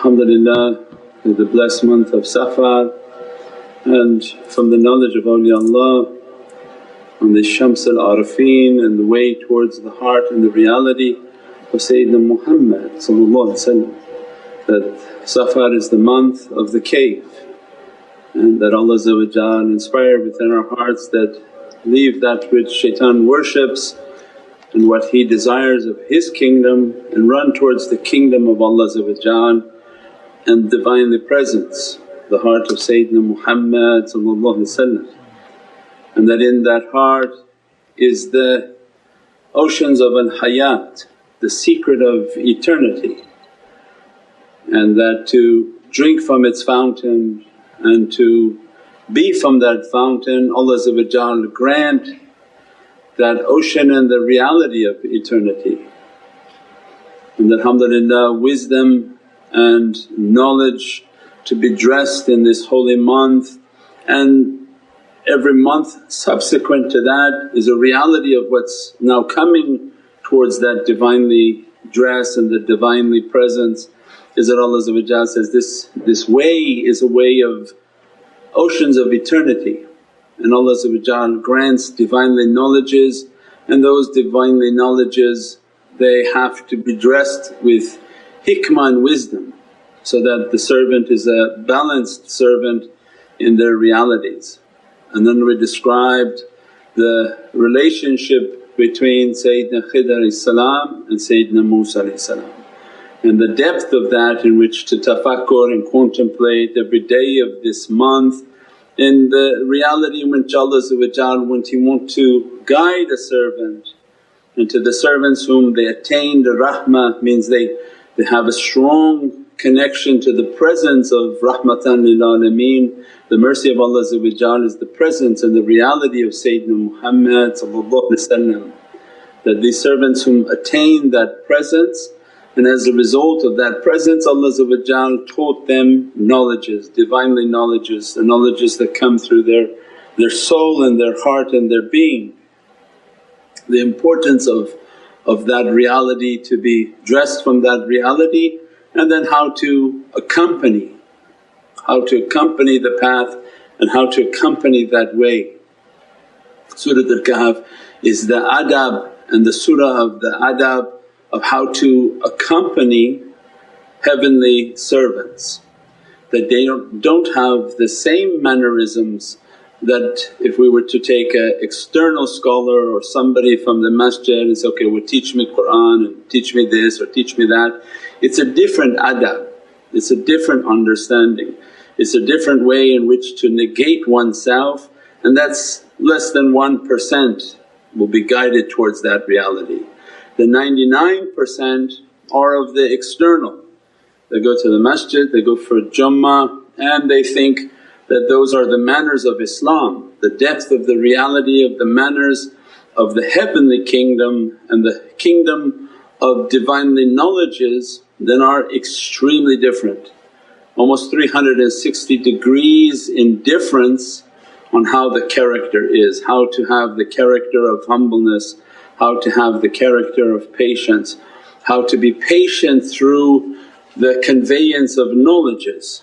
Alhamdulillah the blessed month of Safar and from the knowledge of awliyaullah on the Shams al-Arifin and the way towards the heart and the reality of Sayyidina Muhammad that Safar is the month of the cave and that Allah inspire within our hearts that leave that which shaitan worships and what he desires of his kingdom and run towards the kingdom of Allah and Divinely Presence, the heart of Sayyidina Muhammad and that in that heart is the oceans of al-hayat, the secret of eternity and that to drink from its fountain and to be from that fountain Allah grant that ocean and the reality of eternity. And that alhamdulillah wisdom and knowledge to be dressed in this holy month. And every month subsequent to that is a reality of what's now coming towards that Divinely dress and the Divinely presence. Is that Allah says, this, this way is a way of oceans of eternity. And Allah grants Divinely knowledges and those Divinely knowledges they have to be dressed with hikmah and wisdom so that the servant is a balanced servant in their realities. And then we described the relationship between Sayyidina Khidr salam and Sayyidina Musa salam and the depth of that in which to tafakkur and contemplate every day of this month in the reality in which Allah when He want to guide a servant and to the servants whom they attain the rahmah means they, they have a strong connection to the presence of rahmatan lil alameen. The mercy of Allah is the presence and the reality of Sayyidina Muhammad that these servants whom attain that presence and as a result of that presence Allah taught them knowledges, Divinely knowledges, the knowledges that come through their, their soul and their heart and their being. The importance of, of that reality to be dressed from that reality and then how to accompany, how to accompany the path and how to accompany that way. Surah Al-Kahf is the adab and the surah of the adab of how to accompany heavenly servants that they don't, don't have the same mannerisms that if we were to take an external scholar or somebody from the masjid and say, okay well teach me Qur'an and teach me this or teach me that. It's a different adab, it's a different understanding, it's a different way in which to negate oneself and that's less than 1% will be guided towards that reality. The 99% are of the external. They go to the masjid, they go for Jummah and they think that those are the manners of Islam. The depth of the reality of the manners of the heavenly kingdom and the kingdom of Divinely knowledges then are extremely different. Almost 360 degrees in difference on how the character is, how to have the character of humbleness, how to have the character of patience, how to be patient through the conveyance of knowledges.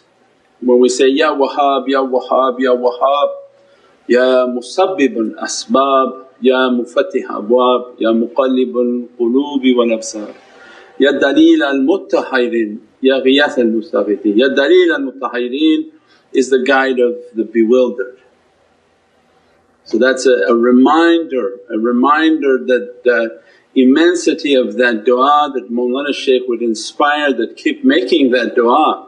When we say, Ya Wahhab, Ya Wahhab, Ya Wahhab, Ya Musabbibul Asbab, Ya Mufattih Abwab, Ya Muqallibul Qulubi wal Absar, Ya Dalil al Muttahirin, Ya Ghiyath al Mustaghithin. Ya Dalil al Muttahirin is the guide of the bewildered. So that's a, a reminder, a reminder that the immensity of that du'a that Mawlana Shaykh would inspire that keep making that du'a.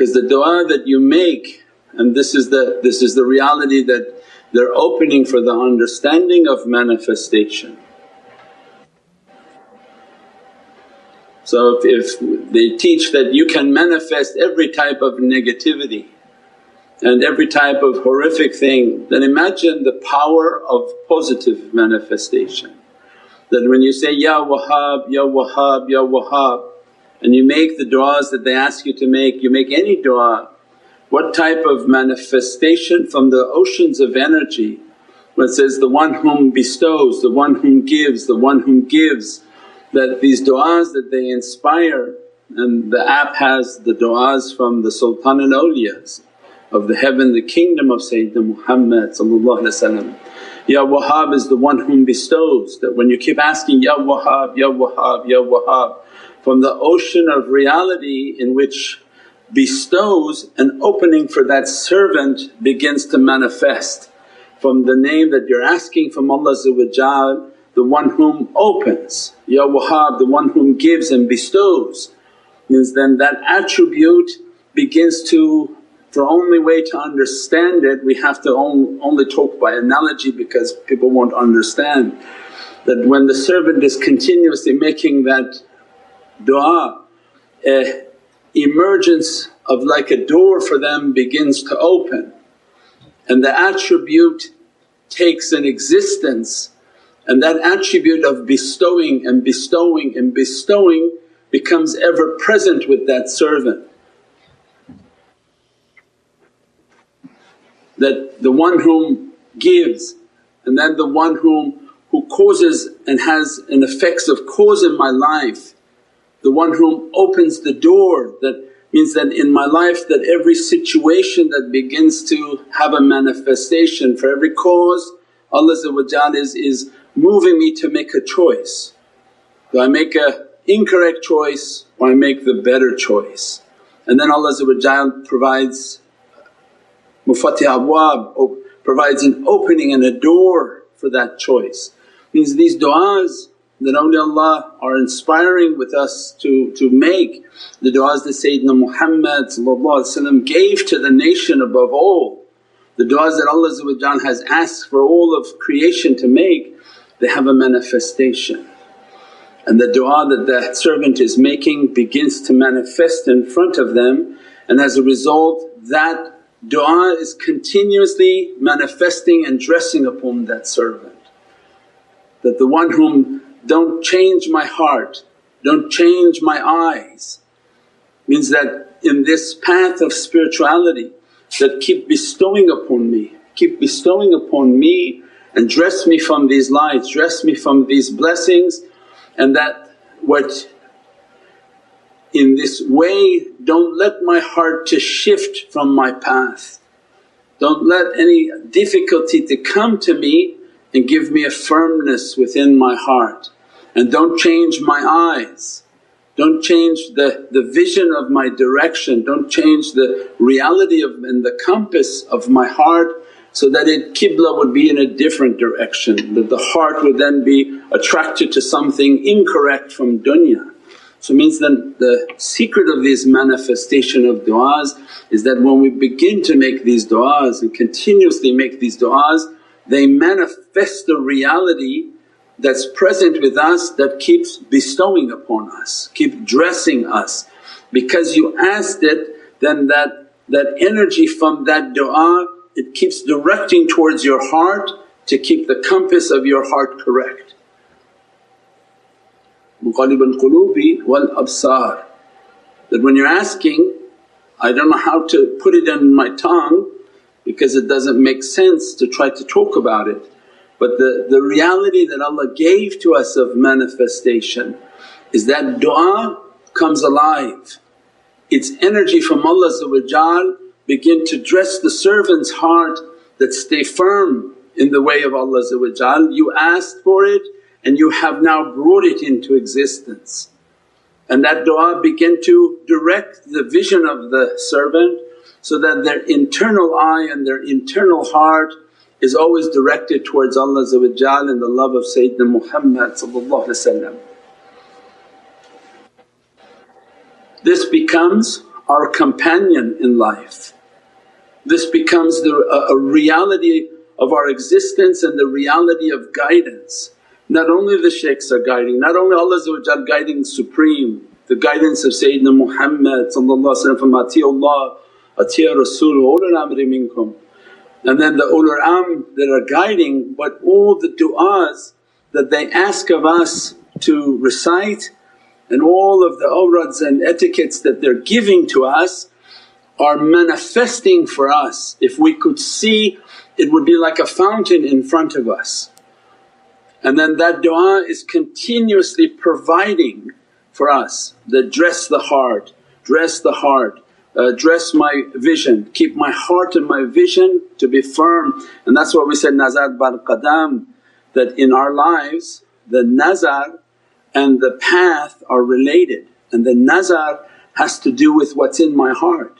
Because the du'a that you make and this is the, this is the reality that they're opening for the understanding of manifestation. So if, if they teach that you can manifest every type of negativity and every type of horrific thing, then imagine the power of positive manifestation. That when you say, Ya Wahhab, Ya Wahhab, Ya Wahhab and you make the du'as that they ask you to make, you make any du'a, what type of manifestation from the oceans of energy? When it says, the one whom bestows, the one whom gives, the one whom gives. That these du'as that they inspire and the app has the du'as from the Sultan al Awliyas of the heaven, the kingdom of Sayyidina Muhammad Ya Wahhab is the one whom bestows. That when you keep asking, Ya Wahhab, Ya Wahhab, Ya Wahhab from the ocean of reality in which bestows an opening for that servant begins to manifest. From the name that you're asking from Allah the one whom opens, Ya Wahhab, the one whom gives and bestows means then that attribute begins to the only way to understand it we have to only talk by analogy because people won't understand that when the servant is continuously making that du'a, a emergence of like a door for them begins to open. And the attribute takes an existence. And that attribute of bestowing and bestowing and bestowing becomes ever present with that servant. That the one whom gives and then the one whom who causes and has an effects of cause in my life, the one whom opens the door that means that in my life that every situation that begins to have a manifestation for every cause Allah is, is moving me to make a choice. Do I make a incorrect choice or I make the better choice. And then Allah provides mufatih abwab, provides an opening and a door for that choice. Means these du'as that awliyaullah are inspiring with us to, to make, the du'as that Sayyidina Muhammad gave to the nation above all, the du'as that Allah has asked for all of creation to make, they have a manifestation. And the du'a that the servant is making begins to manifest in front of them. And as a result that du'a is continuously manifesting and dressing upon that servant. That the one whom, don't change my heart, don't change my eyes means that in this path of spirituality that keep bestowing upon me, keep bestowing upon me and dress me from these lights, dress me from these blessings and that what in this way don't let my heart to shift from my path. Don't let any difficulty to come to me and give me a firmness within my heart and don't change my eyes. Don't change the, the vision of my direction, don't change the reality of and the compass of my heart so that it qibla would be in a different direction, that the heart would then be attracted to something incorrect from dunya. So means then the secret of this manifestation of du'as is that when we begin to make these du'as and continuously make these du'as, they manifest the reality that's present with us that keeps bestowing upon us, keep dressing us. Because you asked it then that, that energy from that du'a it keeps directing towards your heart to keep the compass of your heart correct. Muqallib al-qulubi wal absar that when you're asking, I don't know how to put it in my tongue because it doesn't make sense to try to talk about it. But the, the reality that Allah gave to us of manifestation is that du'a comes alive. It's energy from Allah begin to dress the servant's heart that stay firm in the way of Allah You asked for it and you have now brought it into existence. And that du'a begin to direct the vision of the servant so that their internal eye and their internal heart is always directed towards Allah and the love of Sayyidina Muhammad This becomes our companion in life. This becomes the, a, a reality of our existence and the reality of guidance. Not only the shaykhs are guiding, not only Allah guiding supreme, the guidance of Sayyidina Muhammad from Atiullah, Atiya Rasul, minkum. And then the ulul am that are guiding but all the du'as that they ask of us to recite and all of the awrads and etiquettes that they're giving to us are manifesting for us. If we could see it would be like a fountain in front of us. And then that du'a is continuously providing for us that dress the heart, dress the heart, dress my vision, keep my heart and my vision to be firm. And that's why we said nazar bar qadam that in our lives the nazar and the path are related and the nazar has to do with what's in my heart.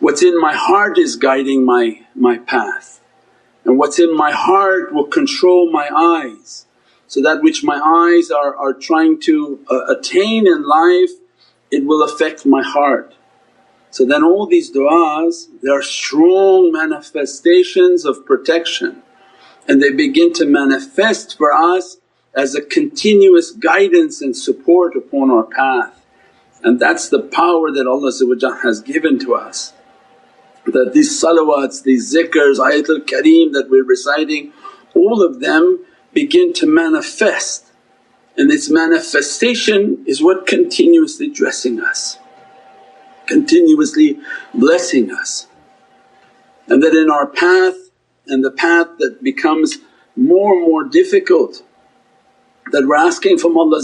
What's in my heart is guiding my, my path and what's in my heart will control my eyes. So that which my eyes are, are trying to uh, attain in life it will affect my heart. So then all these du'as they are strong manifestations of protection and they begin to manifest for us as a continuous guidance and support upon our path. And that's the power that Allah has given to us. That these salawats, these zikrs, ayatul kareem that we're reciting all of them begin to manifest and its manifestation is what continuously dressing us, continuously blessing us. And that in our path and the path that becomes more and more difficult that we're asking from Allah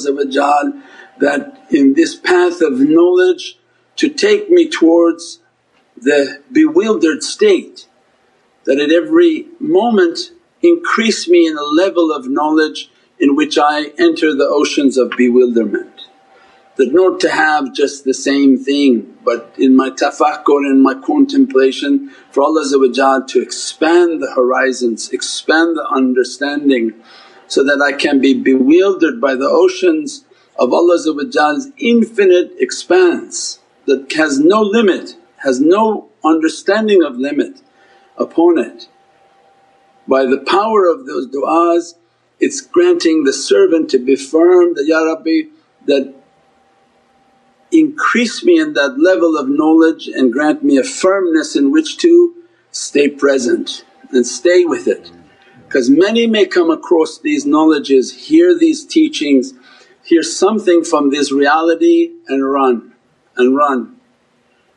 that in this path of knowledge to take me towards the bewildered state that at every moment increase me in a level of knowledge in which I enter the oceans of bewilderment. That not to have just the same thing but in my tafakkur and my contemplation for Allah to expand the horizons, expand the understanding so that I can be bewildered by the oceans of Allah's infinite expanse that has no limit, has no understanding of limit upon it. By the power of those du'as it's granting the servant to be firm that, Ya Rabbi that increase me in that level of knowledge and grant me a firmness in which to stay present and stay with it. Because many may come across these knowledges, hear these teachings, hear something from this reality and run and run.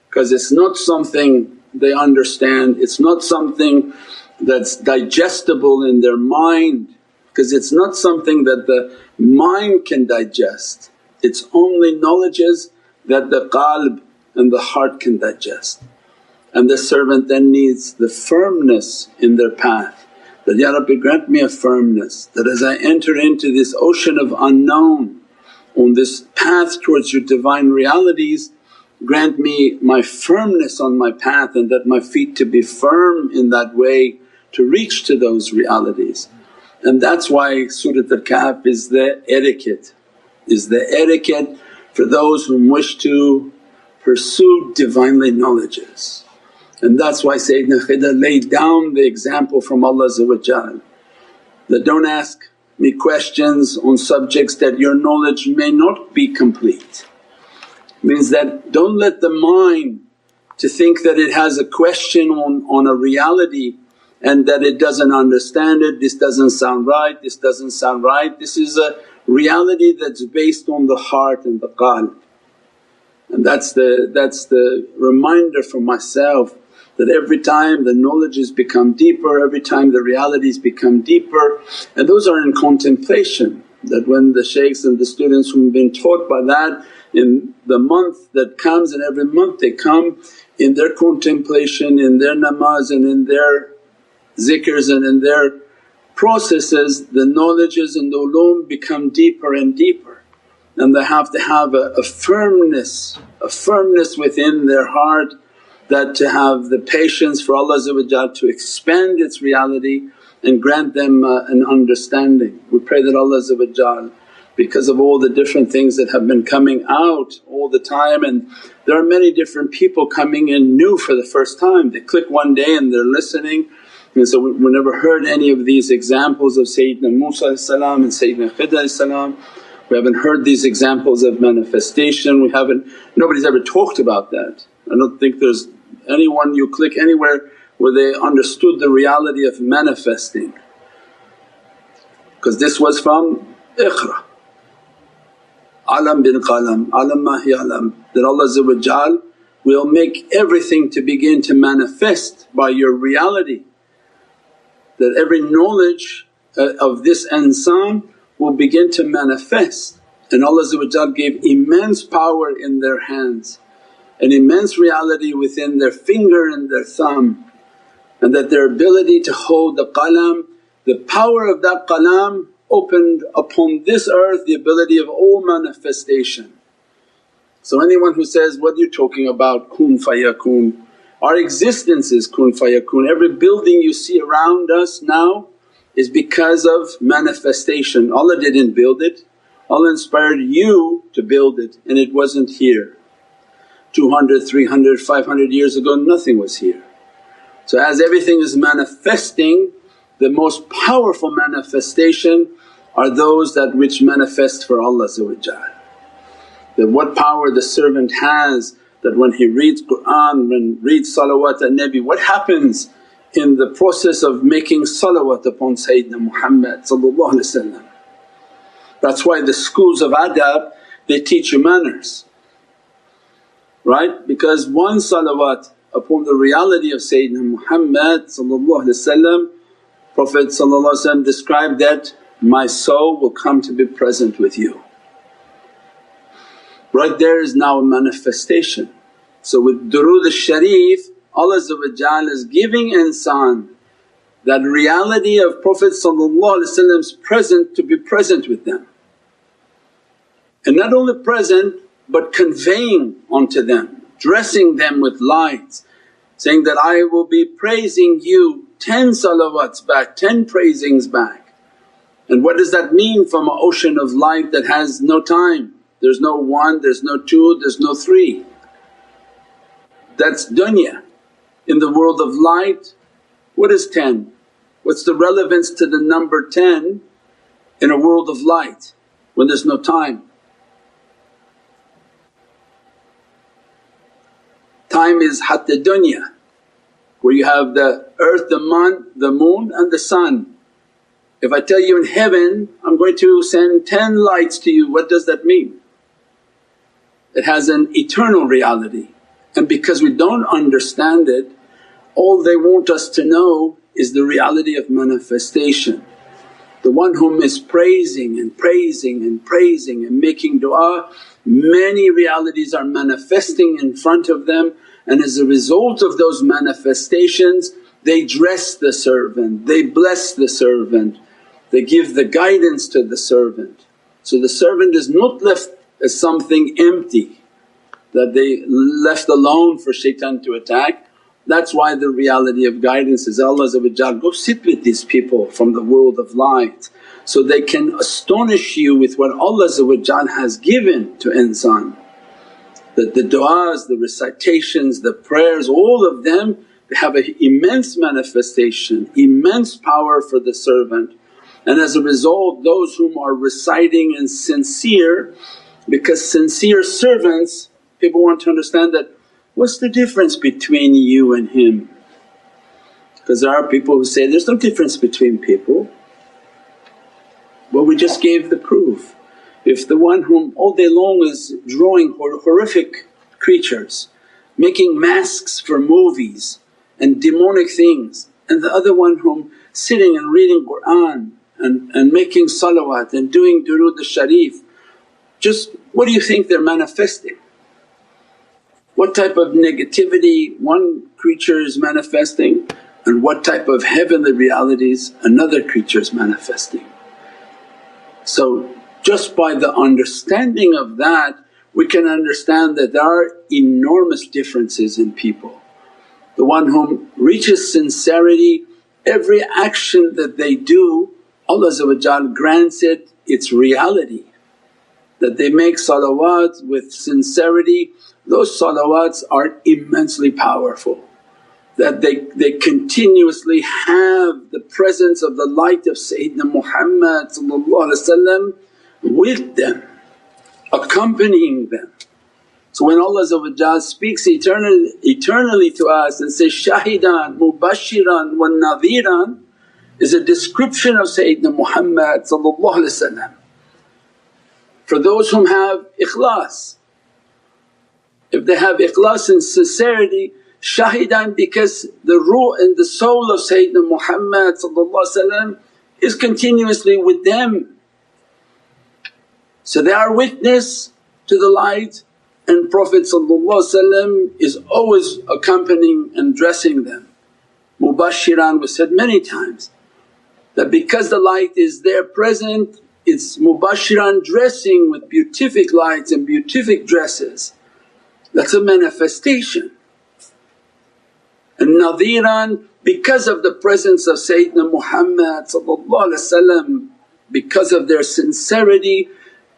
Because it's not something they understand, it's not something that's digestible in their mind because it's not something that the mind can digest, it's only knowledges that the qalb and the heart can digest. And the servant then needs the firmness in their path that, Ya Rabbi grant me a firmness that as I enter into this ocean of unknown on this path towards your divine realities grant me my firmness on my path and that my feet to be firm in that way to reach to those realities. And that's why Surat Al-Kahf is the etiquette, is the etiquette for those who wish to pursue Divinely knowledges. And that's why Sayyidina Khidr laid down the example from Allah that, don't ask me questions on subjects that your knowledge may not be complete. Means that don't let the mind to think that it has a question on, on a reality and that it doesn't understand it, this doesn't sound right, this doesn't sound right. This is a reality that's based on the heart and the qalb. And that's the, that's the reminder for myself that every time the knowledges become deeper, every time the realities become deeper and those are in contemplation that when the shaykhs and the students who've been taught by that in the month that comes and every month they come in their contemplation, in their namaz and in their zikrs and in their processes the knowledges and the ulum become deeper and deeper and they have to have a, a firmness, a firmness within their heart that to have the patience for Allah to expand its reality and grant them uh, an understanding. We pray that Allah because of all the different things that have been coming out all the time and there are many different people coming in new for the first time. They click one day and they're listening and so we, we never heard any of these examples of Sayyidina Musa and Sayyidina Khidr we haven't heard these examples of manifestation, we haven't… nobody's ever talked about that. I don't think there's anyone you click anywhere where they understood the reality of manifesting. Because this was from Iqra. Alam bin qalam, alam mahi alam. That Allah will make everything to begin to manifest by your reality that every knowledge uh, of this insan will begin to manifest. And Allah gave immense power in their hands, an immense reality within their finger and their thumb and that their ability to hold the qalam, the power of that qalam opened upon this earth the ability of all manifestation. So anyone who says, what are you talking about? Kun fayakun, our existence is kun fayakun. Every building you see around us now is because of manifestation. Allah didn't build it, Allah inspired you to build it and it wasn't here. 200, 300, 500 years ago nothing was here. So as everything is manifesting the most powerful manifestation are those that which manifest for Allah That what power the servant has that when he reads Qur'an, when reads salawat al Nabi, what happens in the process of making salawat upon Sayyidina Muhammad That's why the schools of adab they teach you manners, right? Because one salawat upon the reality of Sayyidina Muhammad Prophet described that, my soul will come to be present with you. Right there is now a manifestation. So with durood al-sharif Allah is giving insan that reality of Prophet present to be present with them. And not only present but conveying onto them, dressing them with lights, saying that, I will be praising you 10 salawats back, 10 praisings back. And what does that mean from an ocean of light that has no time? There's no one, there's no two, there's no three. That's dunya. In the world of light, what is 10? What's the relevance to the number 10 in a world of light when there's no time? Time is hatta dunya where you have the earth, the moon, the moon and the sun. If I tell you in heaven I'm going to send 10 lights to you, what does that mean? It has an eternal reality and because we don't understand it all they want us to know is the reality of manifestation. The one whom is praising and praising and praising and making du'a, many realities are manifesting in front of them and as a result of those manifestations they dress the servant, they bless the servant, they give the guidance to the servant. So the servant is not left as something empty that they left alone for shaitan to attack. That's why the reality of guidance is Allah go sit with these people from the world of light so they can astonish you with what Allah has given to insan that the du'as, the recitations, the prayers all of them they have an immense manifestation, immense power for the servant. And as a result those whom are reciting and sincere because sincere servants people want to understand that what's the difference between you and him? Because there are people who say, there's no difference between people. Well we just gave the proof. If the one whom all day long is drawing horrific creatures, making masks for movies and demonic things and the other one whom sitting and reading Qur'an and, and making salawat and doing durood al-sharif, just what do you think they're manifesting? What type of negativity one creature is manifesting and what type of heavenly realities another creature is manifesting. So just by the understanding of that we can understand that there are enormous differences in people. The one whom reaches sincerity, every action that they do Allah grants it its reality. That they make salawats with sincerity, those salawats are immensely powerful. That they, they continuously have the presence of the light of Sayyidina Muhammad with them, accompanying them. So when Allah speaks eternally, eternally to us and says, Shahidan, Mubashiran wa Nadhiran is a description of Sayyidina Muhammad for those whom have ikhlas. If they have ikhlas and sincerity, shahidan because the ruh and the soul of Sayyidina Muhammad is continuously with them So they are witness to the light and Prophet is always accompanying and dressing them. Mubashiran was said many times that because the light is there present it's mubashiran dressing with beatific lights and beatific dresses. That's a manifestation. And nadhiran because of the presence of Sayyidina Muhammad because of their sincerity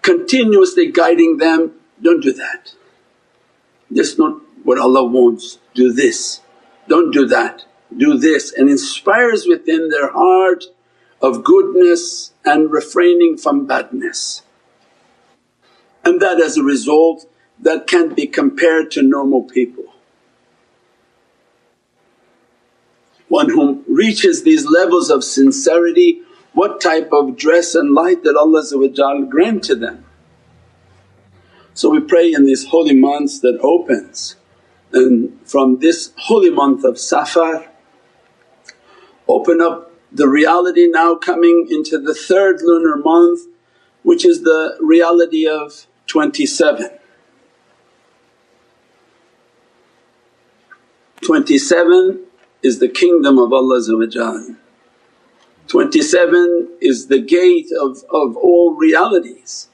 continuously guiding them, don't do that. That's not what Allah wants, do this, don't do that, do this and inspires within their heart of goodness and refraining from badness. And that as a result that can't be compared to normal people. One who reaches these levels of sincerity, what type of dress and light that Allah grant to them. So we pray in these holy months that opens and from this holy month of Safar open up the reality now coming into the third lunar month which is the reality of 27. 27 is the kingdom of Allah 27 is the gate of, of all realities.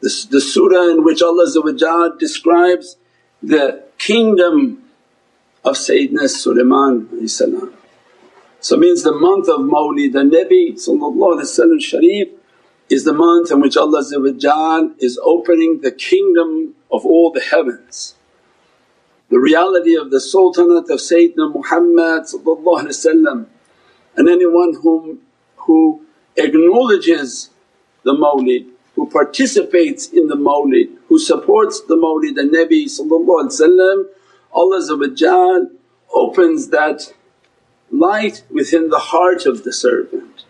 The, the surah in which Allah describes the kingdom of Sayyidina Sulaiman so means the month of Mawlid Nabi Sharif is the month in which Allah is opening the kingdom of all the heavens. The reality of the sultanate of Sayyidina Muhammad and anyone whom who acknowledges the mawlid, who participates in the mawlid, who supports the mawlid the Nabi Allah opens that light within the heart of the servant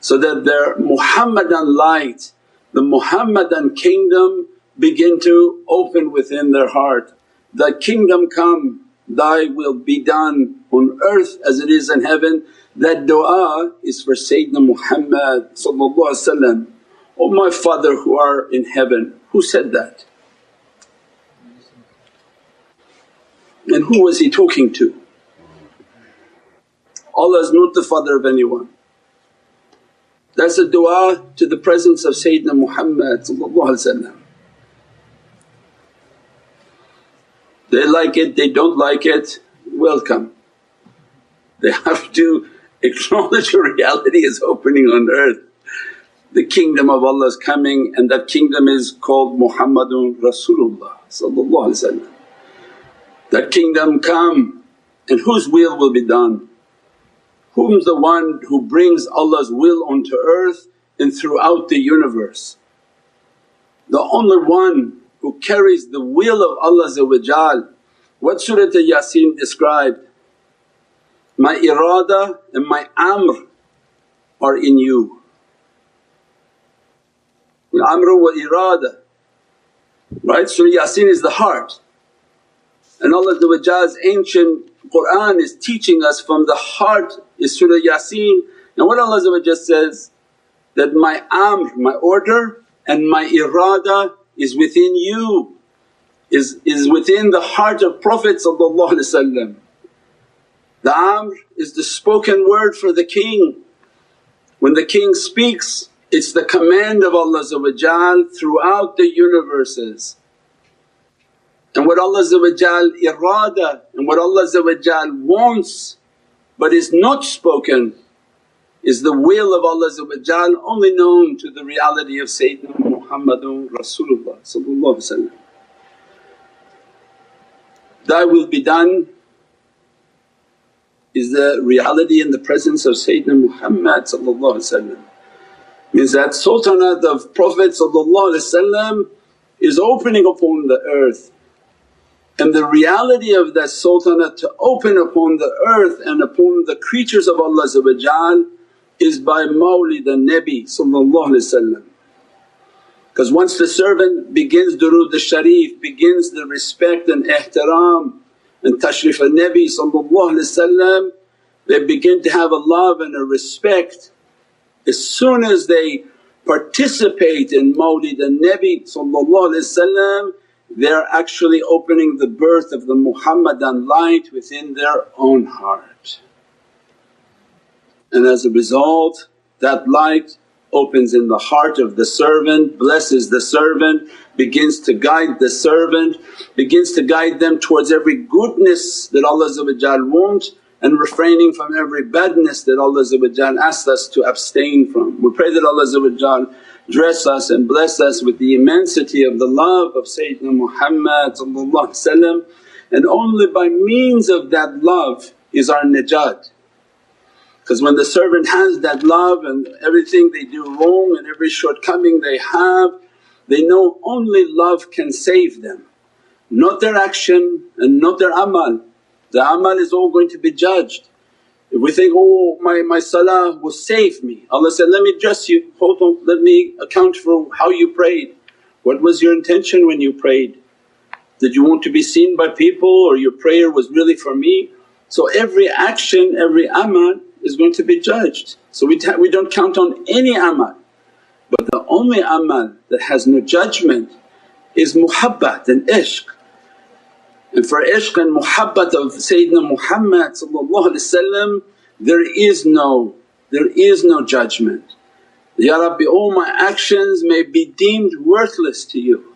so that their Muhammadan light, the Muhammadan kingdom begin to open within their heart. Thy kingdom come, Thy will be done on earth as it is in heaven. That du'a is for Sayyidina Muhammad O my father who are in heaven, who said that? And who was he talking to? Allah is not the father of anyone. That's a dua to the presence of Sayyidina Muhammad They like it, they don't like it, welcome. They have to acknowledge reality is opening on earth. The kingdom of Allah is coming and that kingdom is called Muhammadun Rasulullah That kingdom come and whose will will be done? Whom's the one who brings Allah's will onto earth and throughout the universe. The only one who carries the will of Allah What Surat Yasin described? My irada and my amr are in you. Amr wa irada, right? Surah Yasin is the heart and Allah's ancient Qur'an is teaching us from the heart is Surah Yasin. And what Allah says that, my amr, my order and my irada is within you, is, is within the heart of Prophet The amr is the spoken word for the king. When the king speaks it's the command of Allah throughout the universes. And what Allah irada and what Allah wants but is not spoken is the will of Allah only known to the reality of Sayyidina Muhammadun Rasulullah Thy will be done is the reality in the presence of Sayyidina Muhammad means that sultanate of Prophet is opening upon the earth and the reality of that sultanate to open upon the earth and upon the creatures of Allah is by mawlid al-Nabi because once the servant begins durood al-Sharif, begins the respect and ihtiram and tashrif al-Nabi they begin to have a love and a respect. As soon as they participate in Mawlid Nabi they're actually opening the birth of the Muhammadan light within their own heart. And as a result that light opens in the heart of the servant, blesses the servant, begins to guide the servant, begins to guide them towards every goodness that Allah wants and refraining from every badness that Allah asks us to abstain from. We pray that Allah dress us and bless us with the immensity of the love of Sayyidina Muhammad and only by means of that love is our najat. Because when the servant has that love and everything they do wrong and every shortcoming they have, they know only love can save them, not their action and not their amal. The amal is all going to be judged. We think, oh my, my salah will save me, Allah said, let me dress you, hold on, let me account for how you prayed. What was your intention when you prayed? Did you want to be seen by people or your prayer was really for me? So every action, every amal is going to be judged. So we, we don't count on any amal. But the only amal that has no judgment is muhabbat and ishq. For ishq and muhabbat of Sayyidina Muhammad there is no, there is no judgment. Ya Rabbi all my actions may be deemed worthless to you.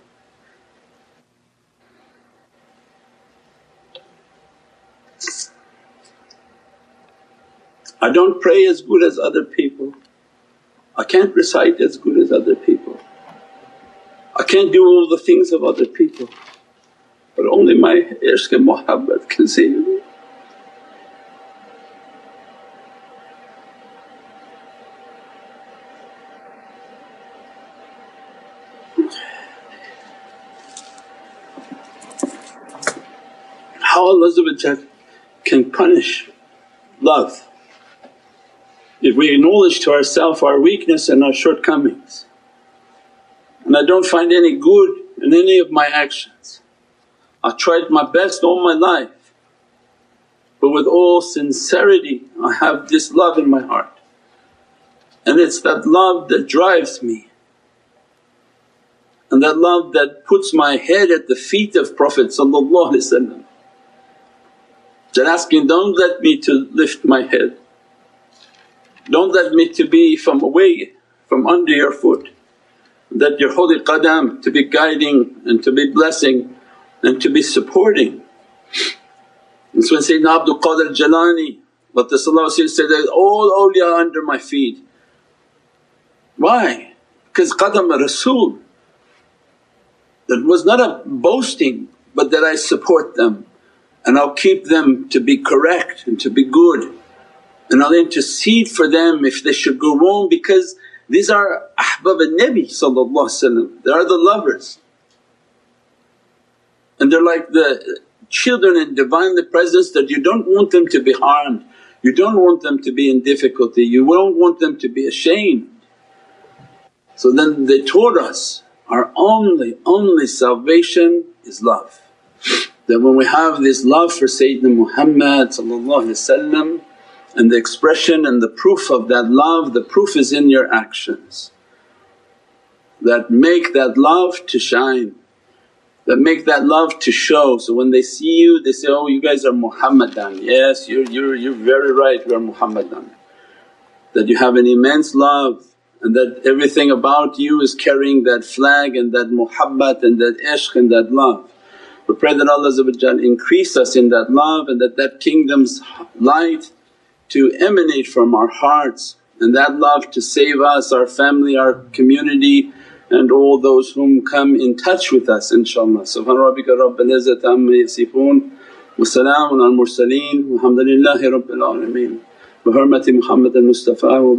I don't pray as good as other people, I can't recite as good as other people, I can't do all the things of other people but only my ishq muhabbat can save me. How Allah can punish love if we acknowledge to ourselves our weakness and our shortcomings and I don't find any good in any of my actions. I tried my best all my life but with all sincerity I have this love in my heart. And it's that love that drives me. And that love that puts my head at the feet of Prophet that asking, don't let me to lift my head. Don't let me to be from away from under your foot, that your holy qadam to be guiding and to be blessing and to be supporting. So when Sayyidina Abdul Qadir Jilani said that all awliya under my feet. Why? Because qadam Rasul that was not a boasting but that I support them and I'll keep them to be correct and to be good and I'll intercede for them if they should go wrong because these are ahbab al-Nabi they are the lovers. And they're like the children in Divinely Presence that you don't want them to be harmed, you don't want them to be in difficulty, you don't want them to be ashamed. So then they taught us our only, only salvation is love. That when we have this love for Sayyidina Muhammad and the expression and the proof of that love, the proof is in your actions that make that love to shine, that make that love to show. So when they see you they say, oh you guys are Muhammadan, yes you're, you're, you're very right we are Muhammadan. That you have an immense love and that everything about you is carrying that flag and that muhabbat and that ishq and that love. We pray that Allah increase us in that love and that that kingdom's light to emanate from our hearts and that love to save us, our family, our community and all those whom come in touch with us inshaAllah. Subhana rabbika rabbil izzati amma yasifoon wa salaamun al mursaleen walhamdulillahi rabbil alameen. Bi hurmati Muhammad al Mustafa wa